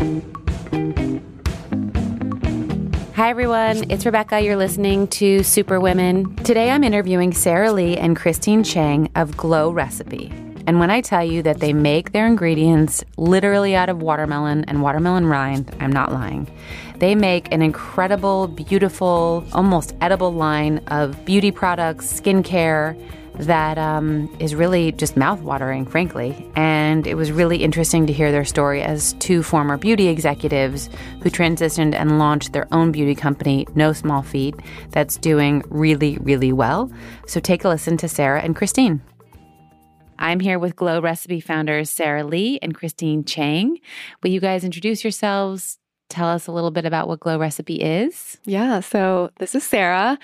Hi, everyone. It's Rebecca. You're listening to Super Women. Today, I'm interviewing Sarah Lee and Christine Chang of Glow Recipe. And when I tell you that they make their ingredients literally out of watermelon and watermelon rind, I'm not lying. They make an incredible, beautiful, almost edible line of beauty products, skincare that um, is really just mouthwatering, frankly. And it was really interesting to hear their story as two former beauty executives who transitioned and launched their own beauty company, No Small Feat, that's doing really, really well. So take a listen to Sarah and Christine. I'm here with Glow Recipe founders Sarah Lee and Christine Chang. Will you guys introduce yourselves? Tell us a little bit about what Glow Recipe is. Yeah, so this is Sarah.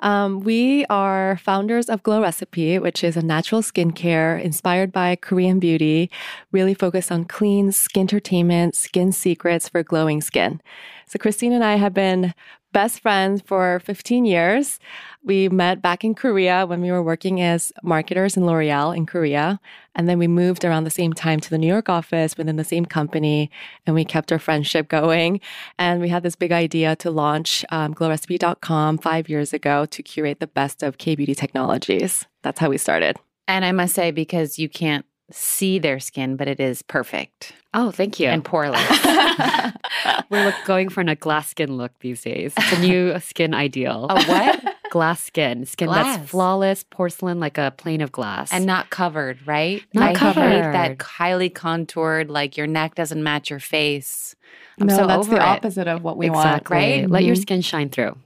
Um, we are founders of Glow Recipe, which is a natural skincare inspired by Korean beauty, really focused on clean skin entertainment, skin secrets for glowing skin. So, Christine and I have been best friends for 15 years. We met back in Korea when we were working as marketers in L'Oreal in Korea. And then we moved around the same time to the New York office within the same company. And we kept our friendship going. And we had this big idea to launch um, glowrecipe.com five years ago to curate the best of K beauty technologies. That's how we started. And I must say, because you can't see their skin, but it is perfect. Oh, thank you. And poreless. We're going for a glass skin look these days. It's a new skin ideal. A what? glass skin. Skin Glass. that's flawless, porcelain, like a plane of glass. and not covered, right? Not I covered. hate that highly contoured, like your neck doesn't match your face. I'm no, so that's the it. opposite of what we want. exactly. right? Let your Mhm. skin shine through.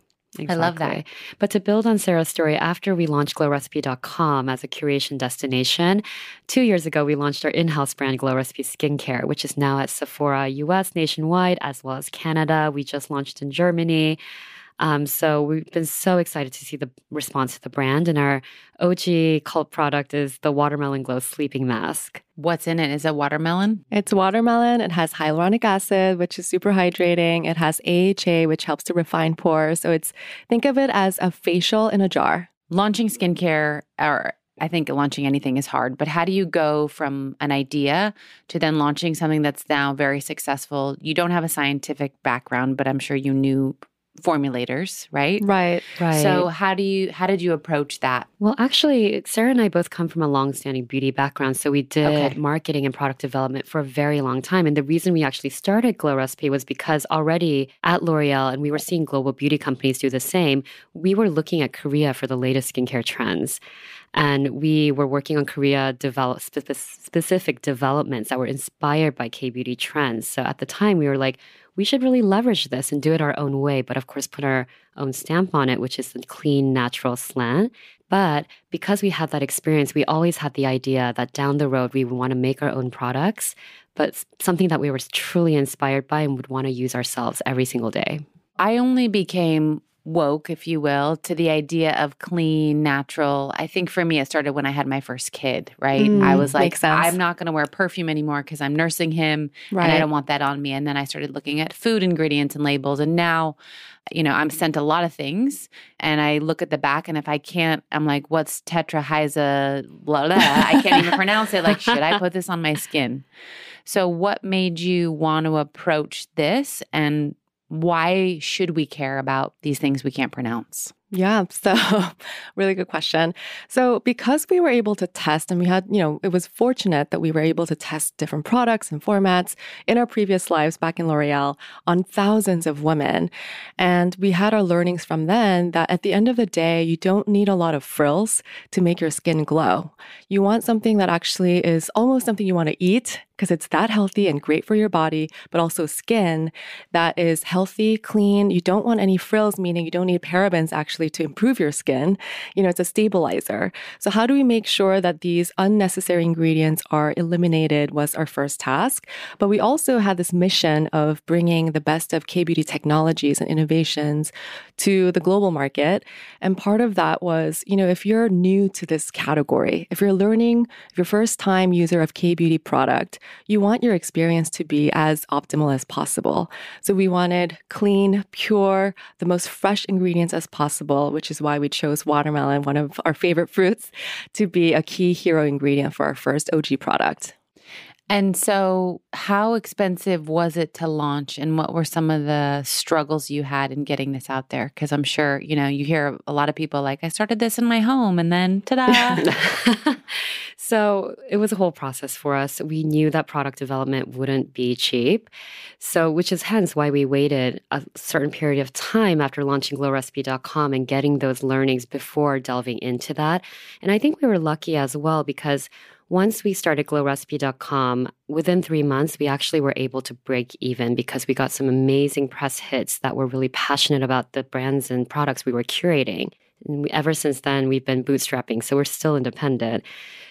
I love that. But to build on Sarah's story, after we launched glowrecipe.com as a curation destination, two years ago, we launched our in house brand, Glow Recipe Skincare, which is now at Sephora US nationwide, as well as Canada. We just launched in Germany. Um, so we've been so excited to see the response to the brand. And our OG cult product is the Watermelon Glow Sleeping Mask. What's in it? Is it watermelon? It's watermelon. It has hyaluronic acid, which is super hydrating. It has AHA, which helps to refine pores. So it's think of it as a facial in a jar. Launching skincare, or I think launching anything is hard, but how do you go from an idea to then launching something that's now very successful? You don't have a scientific background, but I'm sure you knew formulators, right? Right. Right. So how do you how did you approach that? Well, actually, Sarah and I both come from a long-standing beauty background, so we did Okay. marketing and product development for a very long time. And the reason we actually started Glow Recipe was because already at L'Oreal, and we were seeing global beauty companies do the same. We were looking at Korea for the latest skincare trends, and we were working on Korea develop spe- specific developments that were inspired by K beauty trends. So at the time, we were like. We should really leverage this and do it our own way, but of course, put our own stamp on it, which is the clean, natural slant. But because we had that experience, we always had the idea that down the road we would want to make our own products, but something that we were truly inspired by and would want to use ourselves every single day. I only became woke, if you will, to the idea of clean, natural. I think for me, it started when I had my first kid, right? Mm, I was like. I'm not going to wear perfume anymore because I'm nursing him Right. and I don't want that on me. And then I started looking at food ingredients and labels. And now, you know, I'm sent a lot of things and I look at the back and if I can't, I'm like, what's tetrahyza, blah, blah. I can't even pronounce it. Like, should I put this on my skin? So, what made you want to approach this and why should we care about these things we can't pronounce? Yeah, so really good question. So, because we were able to test and we had, you know, it was fortunate that we were able to test different products and formats in our previous lives back in L'Oreal on thousands of women. And we had our learnings from then that at the end of the day, you don't need a lot of frills to make your skin glow. You want something that actually is almost something you want to eat because it's that healthy and great for your body, but also skin that is healthy, clean. You don't want any frills, meaning you don't need parabens actually to improve your skin. You know, it's a stabilizer. So, how do we make sure that these unnecessary ingredients are eliminated was our first task. But we also had this mission of bringing the best of K beauty technologies and innovations to the global market. And part of that was, you know, if you're new to this category, if you're learning, if you're first time user of K beauty product, you want your experience to be as optimal as possible. So we wanted clean, pure, the most fresh ingredients as possible, which is why we chose watermelon, one of our favorite fruits, to be a key hero ingredient for our first OG product. And so, how expensive was it to launch, and what were some of the struggles you had in getting this out there? Because I'm sure, you know, you hear a lot of people like, I started this in my home and then ta da. so, it was a whole process for us. We knew that product development wouldn't be cheap. So, which is hence why we waited a certain period of time after launching glowrecipe.com and getting those learnings before delving into that. And I think we were lucky as well because once we started glowrecipe.com, within three months, we actually were able to break even because we got some amazing press hits that were really passionate about the brands and products we were curating. And we, ever since then, we've been bootstrapping, so we're still independent.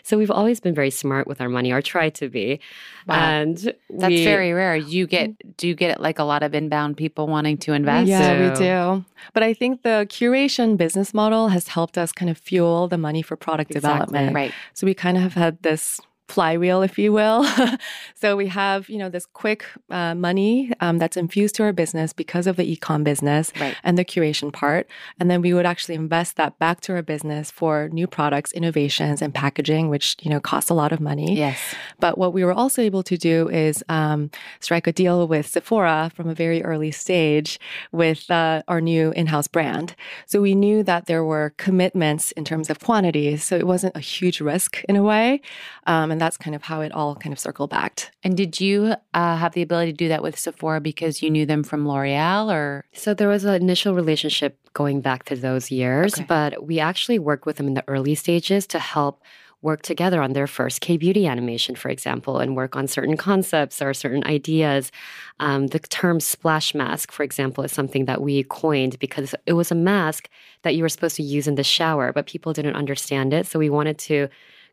So we've always been very smart with our money, or try to be. Wow. And that's we, very rare. You get do you get like a lot of inbound people wanting to invest? Yeah, we do. But I think the curation business model has helped us kind of fuel the money for product exactly. development. Right. So we kind of have had this flywheel, if you will. so we have, you know, this quick uh, money um, that's infused to our business because of the ecom business right. and the curation part, and then we would actually invest that back to our business for new products, innovations, and packaging, which you know costs a lot of money. Yes. But what we were also able to do is um, strike a deal with Sephora from a very early stage with uh, our new in-house brand. So we knew that there were commitments in terms of quantities, so it wasn't a huge risk in a way. Um, and and that's kind of how it all kind of circled back. And did you uh, have the ability to do that with Sephora because you knew them from L'Oreal or? So there was an initial relationship going back to those years, okay. but we actually worked with them in the early stages to help work together on their first K beauty animation, for example, and work on certain concepts or certain ideas. Um, the term splash mask, for example, is something that we coined because it was a mask that you were supposed to use in the shower, but people didn't understand it. So we wanted to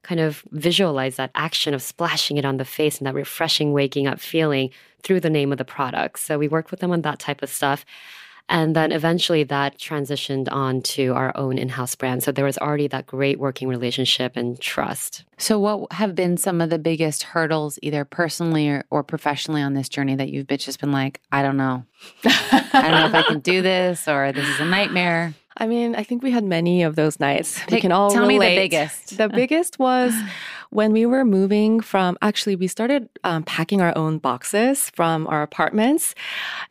kind of visualize that action of splashing it on the face and that refreshing waking up feeling through the name of the product. So we worked with them on that type of stuff. And then eventually that transitioned on to our own in house brand. So there was already that great working relationship and trust. So, what have been some of the biggest hurdles, either personally or, or professionally, on this journey that you've just been like, I don't know. I don't know if I can do this or this is a nightmare? I mean, I think we had many of those nights. Pick, we can all tell relate. me the biggest. The uh. biggest was when we were moving from. Actually, we started um, packing our own boxes from our apartments,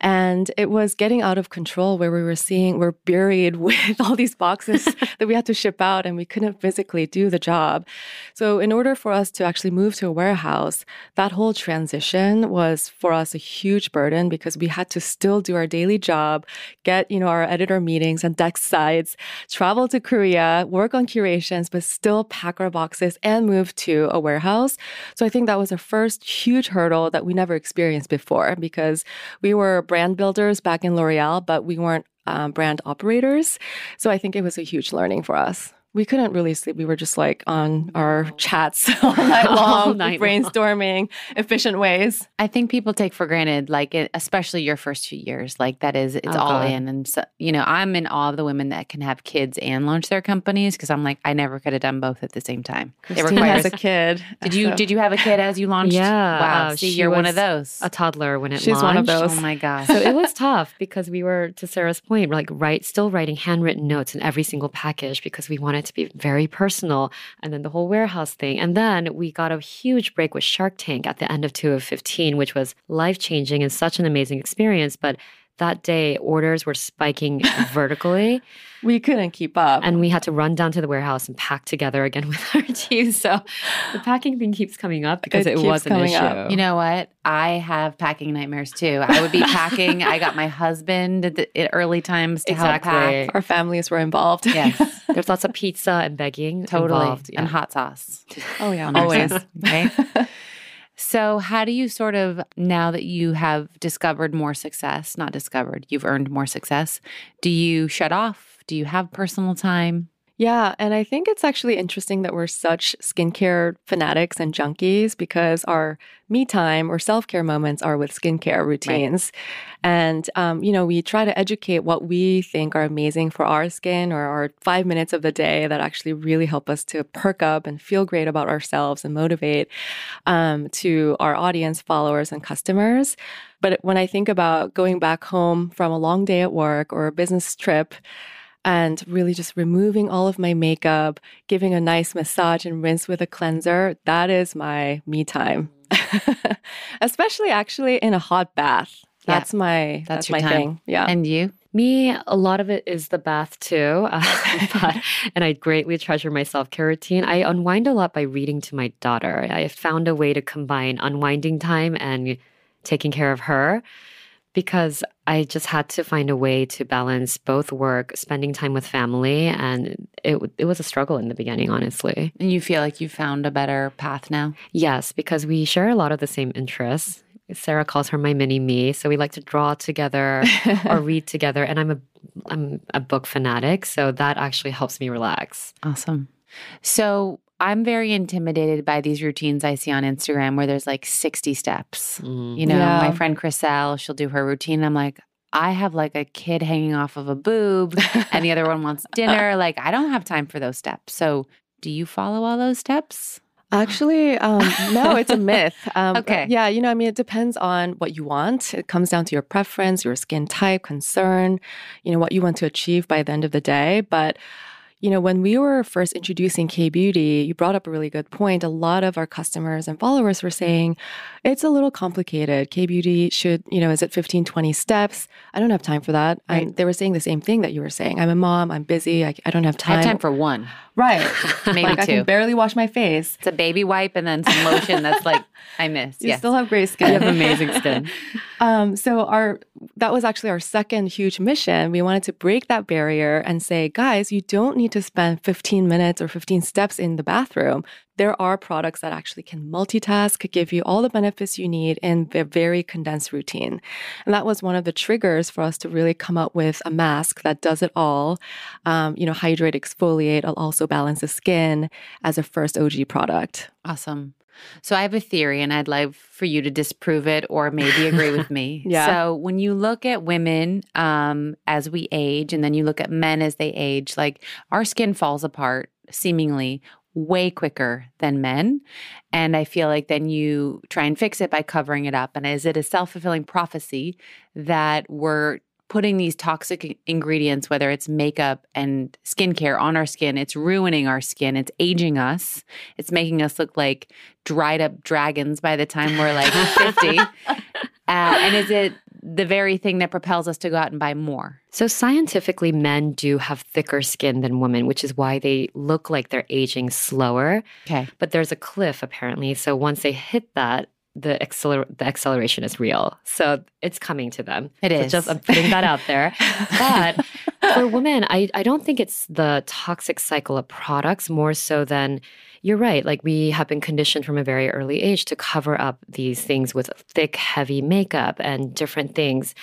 and it was getting out of control. Where we were seeing we're buried with all these boxes that we had to ship out, and we couldn't physically do the job. So, in order for us to actually move to a warehouse, that whole transition was for us a huge burden because we had to still do our daily job, get you know our editor meetings and desksides, travel to Korea, work on curations, but still pack our boxes and move to a warehouse. So I think that was a first huge hurdle that we never experienced before because we were brand builders back in L'Oreal, but we weren't um, brand operators. So I think it was a huge learning for us we couldn't really sleep. We were just like on our chats all night long, all night brainstorming long. efficient ways. I think people take for granted, like it, especially your first few years, like that is it's oh, all God. in. And so, you know, I'm in awe of the women that can have kids and launch their companies because I'm like, I never could have done both at the same time. Christine it requires a kid. Did you so. did you have a kid as you launched? Yeah. Wow. Uh, See, you're one of those. A toddler when it She's launched. one of those. Oh my gosh. so it was tough because we were to Sarah's point, like right, still writing handwritten notes in every single package because we wanted to be very personal and then the whole warehouse thing. And then we got a huge break with Shark Tank at the end of 2 of 15, which was life changing and such an amazing experience. But that day orders were spiking vertically. We couldn't keep up. And we had to run down to the warehouse and pack together again with our team. So the packing thing keeps coming up because it, it was an issue. Up. You know what? I have packing nightmares too. I would be packing. I got my husband at, the, at early times to exactly. help pack. Our families were involved. Yes. There's lots of pizza and begging. Totally. Involved. Yeah. And hot sauce. Oh, yeah. Always. okay. So, how do you sort of, now that you have discovered more success, not discovered, you've earned more success, do you shut off? Do you have personal time? Yeah, and I think it's actually interesting that we're such skincare fanatics and junkies because our me time or self care moments are with skincare routines. Right. And, um, you know, we try to educate what we think are amazing for our skin or our five minutes of the day that actually really help us to perk up and feel great about ourselves and motivate um, to our audience, followers, and customers. But when I think about going back home from a long day at work or a business trip, and really just removing all of my makeup, giving a nice massage and rinse with a cleanser. That is my me time. Especially actually in a hot bath. Yeah. That's my That's that's, your my time. thing. Yeah. And you? Me, a lot of it is the bath too. Uh, but, and I greatly treasure my self care routine. I unwind a lot by reading to my daughter. I found a way to combine unwinding time and taking care of her because I just had to find a way to balance both work, spending time with family, and it it was a struggle in the beginning, honestly. And you feel like you found a better path now? Yes, because we share a lot of the same interests. Sarah calls her my mini me, so we like to draw together or read together. And I'm a I'm a book fanatic, so that actually helps me relax. Awesome. So I'm very intimidated by these routines I see on Instagram where there's like 60 steps. Mm. You know, Yeah. my friend Chriselle, she'll do her routine. I'm like, I have like a kid hanging off of a boob and the other one wants dinner. Like, I don't have time for those steps. So, do you follow all those steps? Actually, um, no, it's a myth. Um, Okay. Yeah, you know, I mean, it depends on what you want. It comes down to your preference, your skin type, concern, you know, what you want to achieve by the end of the day. But, you know, when we were first introducing K Beauty, you brought up a really good point. A lot of our customers and followers were saying it's a little complicated. K Beauty should, you know, is it 15, 20 steps? I don't have time for that. Right. And they were saying the same thing that you were saying. I'm a mom, I'm busy, I, I don't have I time. have time for one, right. maybe like, I two. can barely wash my face. it's a baby wipe and then some lotion that's like, I miss. You yes. still have great skin. You have amazing skin. Um, so our that was actually our second huge mission. We wanted to break that barrier and say, guys, you don't need to spend 15 minutes or 15 steps in the bathroom. There are products that actually can multitask, give you all the benefits you need in a very condensed routine. And that was one of the triggers for us to really come up with a mask that does it all. Um, you know, hydrate, exfoliate, also balance the skin as a first OG product. Awesome. So I have a theory and I'd love for you to disprove it or maybe agree with me. Yeah. So when you look at women um, as we age and then you look at men as they age, like our skin falls apart seemingly way quicker than men. And I feel like then you try and fix it by covering it up. And is it a self fulfilling prophecy that we're putting these toxic ingredients, whether it's makeup and skincare on our skin, it's ruining our skin, it's aging us, it's making us look like dried up dragons by the time we're like 50. Uh, and is it the very thing that propels us to go out and buy more? So scientifically, men do have thicker skin than women, which is why they look like they're aging slower. Okay. But there's a cliff apparently. So once they hit that, the acceler- the acceleration is real. So it's coming to them. It So is. just I'm putting that out there. But for women, I, I don't think it's the toxic cycle of products more so than you're right. Like we have been conditioned from a very early age to cover up these things with thick, heavy makeup and different things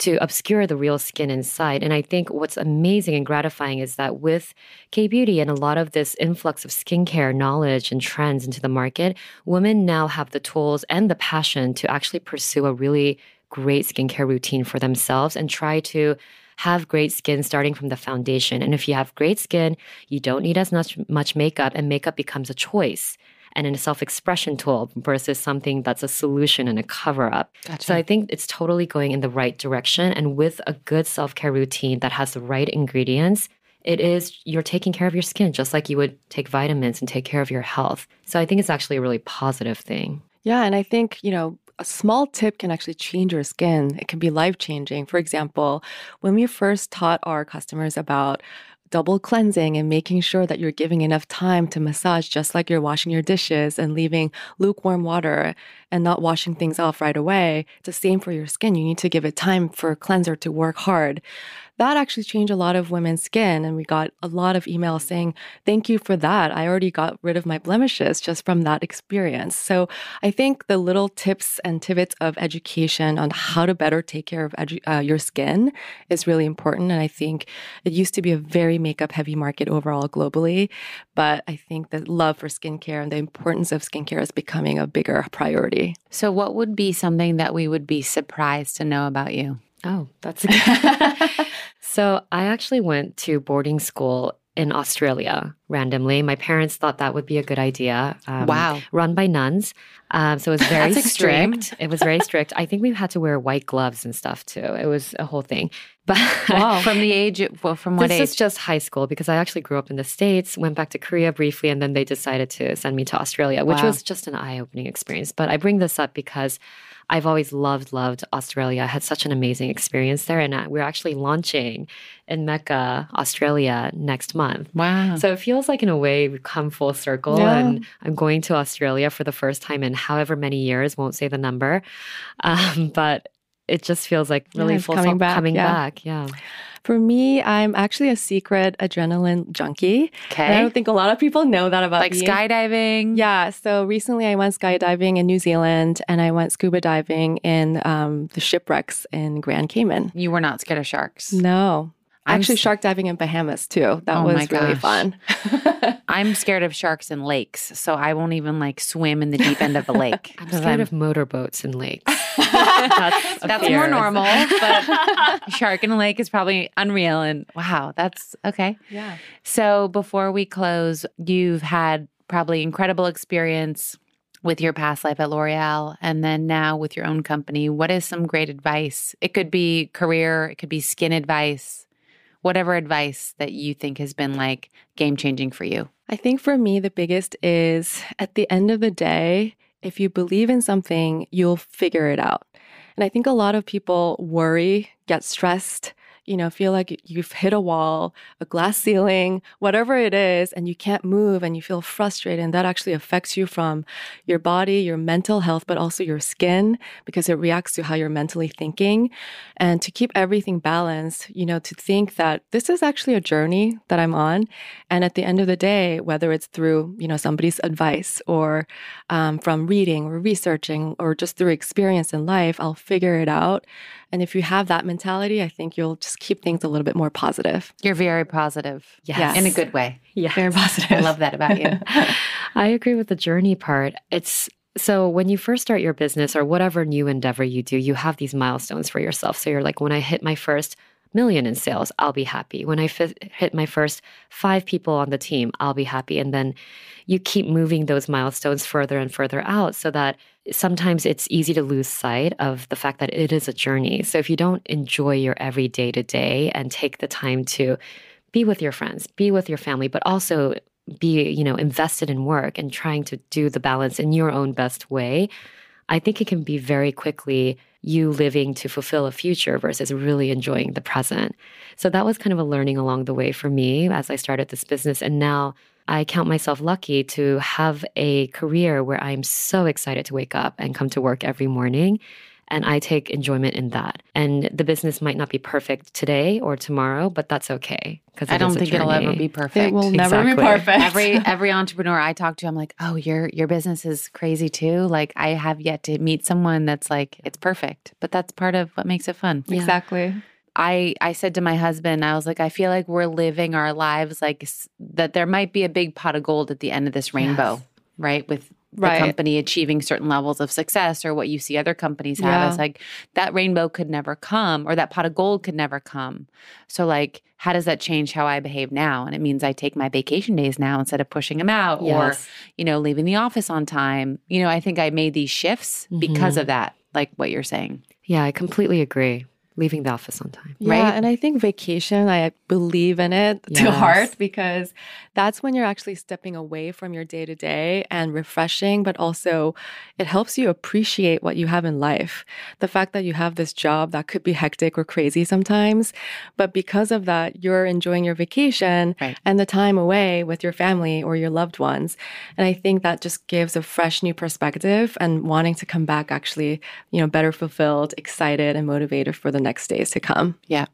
to obscure the real skin inside. And I think what's amazing and gratifying is that with K Beauty and a lot of this influx of skincare knowledge and trends into the market, women now have the tools and the passion to actually pursue a really great skincare routine for themselves and try to have great skin starting from the foundation. And if you have great skin, you don't need as much, much makeup, and makeup becomes a choice and in a self expression tool versus something that's a solution and a cover up. Gotcha. So I think it's totally going in the right direction. And with a good self care routine that has the right ingredients, it is you're taking care of your skin just like you would take vitamins and take care of your health. So I think it's actually a really positive thing. Yeah, and I think, you know, a small tip can actually change your skin. It can be life changing. For example, when we first taught our customers about double cleansing and making sure that you're giving enough time to massage just like you're washing your dishes and leaving lukewarm water and not washing things off right away. It's the same for your skin. You need to give it time for a cleanser to work hard. That actually changed a lot of women's skin. And we got a lot of emails saying, Thank you for that. I already got rid of my blemishes just from that experience. So I think the little tips and tips of education on how to better take care of edu- uh, your skin is really important. And I think it used to be a very makeup heavy market overall globally. But I think the love for skincare and the importance of skincare is becoming a bigger priority. So, what would be something that we would be surprised to know about you? Oh, that's good. so I actually went to boarding school in Australia randomly. My parents thought that would be a good idea. Um, wow. Run by nuns. Um, so it was very strict. It was very strict. I think we had to wear white gloves and stuff too. It was a whole thing. But wow. from the age, well, from what this age? This is just high school because I actually grew up in the States, went back to Korea briefly, and then they decided to send me to Australia, which wow. was just an eye opening experience. But I bring this up because I've always loved, loved Australia. I had such an amazing experience there. And uh, we're actually launching in Mecca, Australia next month. Wow. So it feels like, in a way, we've come full circle. Yeah. And I'm going to Australia for the first time in however many years, won't say the number. Um, but it just feels like really yeah, full coming back. Coming yeah. back. Yeah. For me, I'm actually a secret adrenaline junkie. Okay. I don't think a lot of people know that about me. like me. skydiving. Yeah. So recently I went skydiving in New Zealand and I went scuba diving in um, the shipwrecks in Grand Cayman. You were not scared of sharks? No. I'm Actually, shark diving in Bahamas too. That oh was really fun. I'm scared of sharks in lakes, so I won't even like swim in the deep end of a lake. I'm scared I'm... of motorboats in lakes. that's, that's more normal, but shark in a lake is probably unreal. And wow, that's okay. Yeah. So before we close, you've had probably incredible experience with your past life at L'Oreal and then now with your own company. What is some great advice? It could be career, it could be skin advice whatever advice that you think has been like game changing for you? I think for me, the biggest is at the end of the day, if you believe in something, you'll figure it out. And I think a lot of people worry, get stressed, you know, feel like you've hit a wall, a glass ceiling, whatever it is, and you can't move and you feel frustrated. And that actually affects you from your body, your mental health, but also your skin because it reacts to how you're mentally thinking. And to keep everything balanced, you know, to think that this is actually a journey that I'm on. And at the end of the day, whether it's through, you know, somebody's advice or um, from reading or researching or just through experience in life, I'll figure it out. And if you have that mentality, I think you'll just keep things a little bit more positive. You're very positive. Yes. In a good way. Yeah. Very positive. I love that about you. I agree with the journey part. It's so when you first start your business or whatever new endeavor you do, you have these milestones for yourself. So you're like, when I hit my first million in sales, I'll be happy. When I f- hit my first five people on the team, I'll be happy. And then you keep moving those milestones further and further out so that sometimes it's easy to lose sight of the fact that it is a journey. So if you don't enjoy your every day to day and take the time to be with your friends, be with your family, but also be, you know, invested in work and trying to do the balance in your own best way, I think it can be very quickly you living to fulfill a future versus really enjoying the present. So that was kind of a learning along the way for me as I started this business. And now I count myself lucky to have a career where I'm so excited to wake up and come to work every morning. And I take enjoyment in that. And the business might not be perfect today or tomorrow, but that's okay. Because I don't think it'll ever be perfect. It will never exactly. be perfect. every every entrepreneur I talk to, I'm like, oh, your your business is crazy too. Like I have yet to meet someone that's like, it's perfect. But that's part of what makes it fun. Yeah. Exactly. I I said to my husband, I was like, I feel like we're living our lives like that. There might be a big pot of gold at the end of this rainbow, yes. right? With the right. company achieving certain levels of success, or what you see other companies have. Yeah. It's like that rainbow could never come, or that pot of gold could never come. So, like, how does that change how I behave now? And it means I take my vacation days now instead of pushing them out, yes. or you know, leaving the office on time. You know, I think I made these shifts mm-hmm. because of that, like what you're saying. Yeah, I completely agree leaving the office on time. Yeah, right? and I think vacation, I believe in it yes. to heart because that's when you're actually stepping away from your day to day and refreshing, but also it helps you appreciate what you have in life. The fact that you have this job that could be hectic or crazy sometimes, but because of that, you're enjoying your vacation right. and the time away with your family or your loved ones. And I think that just gives a fresh new perspective and wanting to come back actually, you know, better fulfilled, excited, and motivated for the next days to come. Yeah.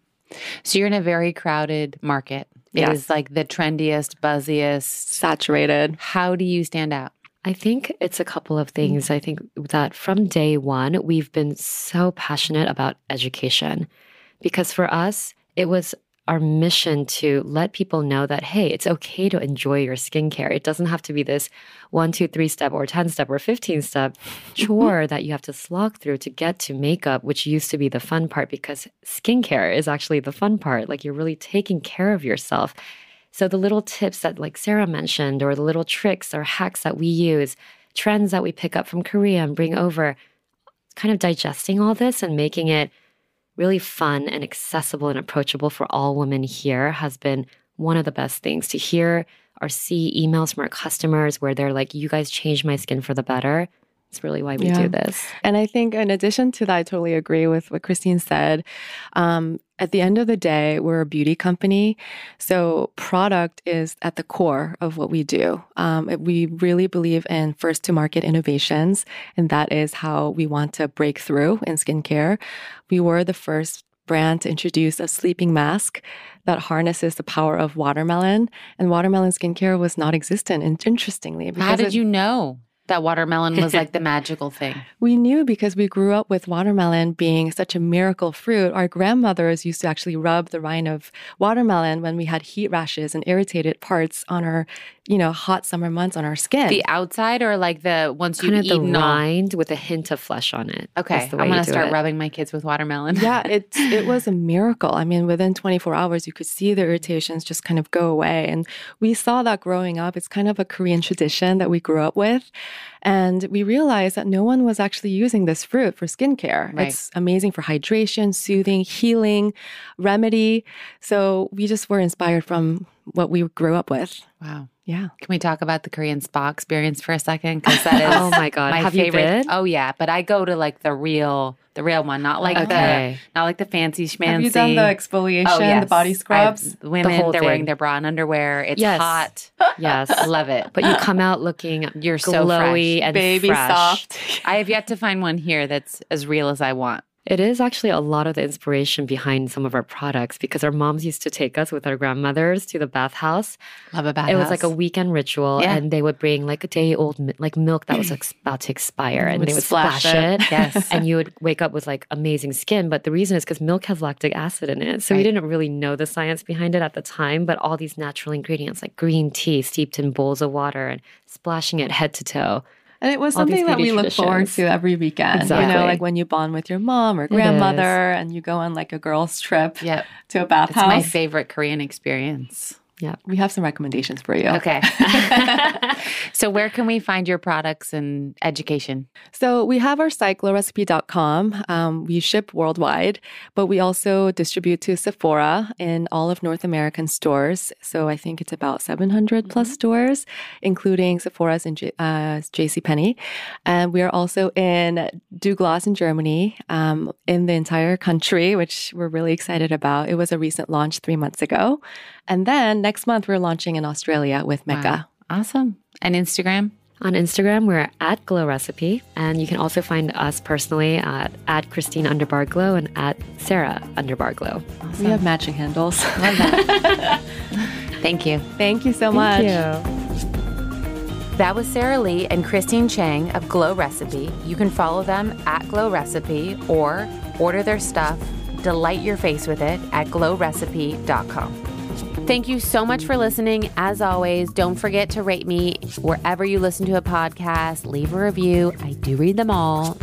So you're in a very crowded market. It yes. is like the trendiest, buzziest, saturated. How do you stand out? I think it's a couple of things. I think that from day one, we've been so passionate about education because for us, it was our mission to let people know that, hey, it's okay to enjoy your skincare. It doesn't have to be this one, two, three step or 10 step or 15 step chore that you have to slog through to get to makeup, which used to be the fun part because skincare is actually the fun part. Like you're really taking care of yourself. So the little tips that like Sarah mentioned, or the little tricks or hacks that we use, trends that we pick up from Korea and bring over, kind of digesting all this and making it really fun and accessible and approachable for all women here has been one of the best things to hear or see emails from our customers where they're like, you guys changed my skin for the better. It's really why we Yeah. do this. And I think, in addition to that, I totally agree with what Christine said. Um, at the end of the day, we're a beauty company. So, product is at the core of what we do. Um, we really believe in first to market innovations, and that is how we want to break through in skincare. We were the first brand to introduce a sleeping mask that harnesses the power of watermelon, and watermelon skincare was not existent. And interestingly, How did it- you know that watermelon was like the magical thing? We knew because we grew up with watermelon being such a miracle fruit. Our grandmothers used to actually rub the rind of watermelon when we had heat rashes and irritated parts on our, you know, hot summer months on our skin. The outside or like the once you've Kind of the eaten rind with a hint of flesh on it. Okay, That's the I'm gonna do start it. rubbing my kids with watermelon. yeah, it it was a miracle. I mean, within 24 hours, you could see the irritations just kind of go away. And we saw that growing up. It's kind of a Korean tradition that we grew up with. And we realized that no one was actually using this fruit for skincare. Right. It's amazing for hydration, soothing, healing, remedy. So we just were inspired from what we grew up with. Wow. Yeah. Can we talk about the Korean spa experience for a second? Because that is Oh my God. my Have favorite. Oh yeah, but I go to like the real, the real one, not like Okay. the, not like the fancy schmancy. Have you done the exfoliation, Oh, yes. the body scrubs? I've- women, whole they're wearing their bra and underwear. It's Yes. hot. Yes. I love it. But you come out looking You're so glowy fresh. and Baby fresh. soft. I have yet to find one here that's as real as I want. It is actually a lot of the inspiration behind some of our products because our moms used to take us with our grandmothers to the bathhouse. Love a bathhouse. It was like a weekend ritual, Yeah. and they would bring like a day old like milk that was about to expire, and Would they would splash splash, it. it. Yes. and you would wake up with like amazing skin. But the reason is because milk has lactic acid in it, so we didn't really know the science behind it at the time. But all these natural ingredients like green tea steeped in bowls of water and splashing it head to toe. And it was something that we look forward to every weekend. You know, like when you bond with your mom or grandmother and you go on like a girls' trip Yep. to a bathhouse. It's my favorite Korean experience. We have some recommendations for you. Okay. so where can we find your products and education? So we have our site, glowrecipe.com. Um, we ship worldwide, but we also distribute to Sephora in all of North American stores. So I think it's about 700 plus stores, including Sephora's and J- uh, JCPenney. And we are also in Douglas in Germany, um, in the entire country, which we're really excited about. It was a recent launch three months ago. And then next month, we're launching in Australia with Mecca. Wow. Awesome. And Instagram? On Instagram, we're at Glow Recipe, and you can also find us personally at, at Christine Underbar Glow and at Sarah Underbar Glow. We have matching handles. Love that. Thank you. Thank you so much. That was Sarah Lee and Christine Chang of Glow Recipe. You can follow them at Glow Recipe or order their stuff, delight your face with it at glowrecipe.com. Thank you so much for listening. As always, don't forget to rate me wherever you listen to a podcast, leave a review. I do read them all.